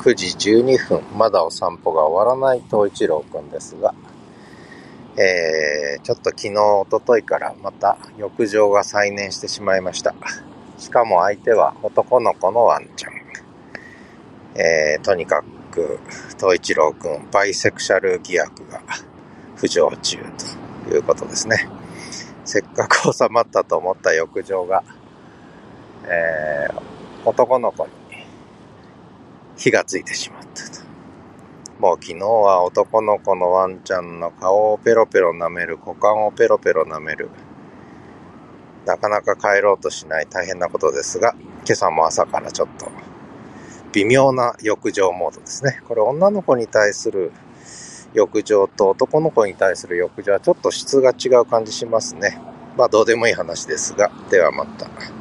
9時12分、まだお散歩が終わらない東一郎くんですが、えー、ちょっと昨日、おとといからまた浴場が再燃してしまいました。しかも相手は男の子のワンちゃん。えー、とにかく、東一郎くん、バイセクシャル疑惑が浮上中ということですね。せっかく収まったと思った浴場が、えー、男の子に火がついてしまったと。もう昨日は男の子のワンちゃんの顔をペロペロ舐める、股間をペロペロ舐める。なかなか帰ろうとしない大変なことですが、今朝も朝からちょっと微妙な浴場モードですね。これ女の子に対する浴場と男の子に対する浴場はちょっと質が違う感じしますね。まあどうでもいい話ですが、ではまた。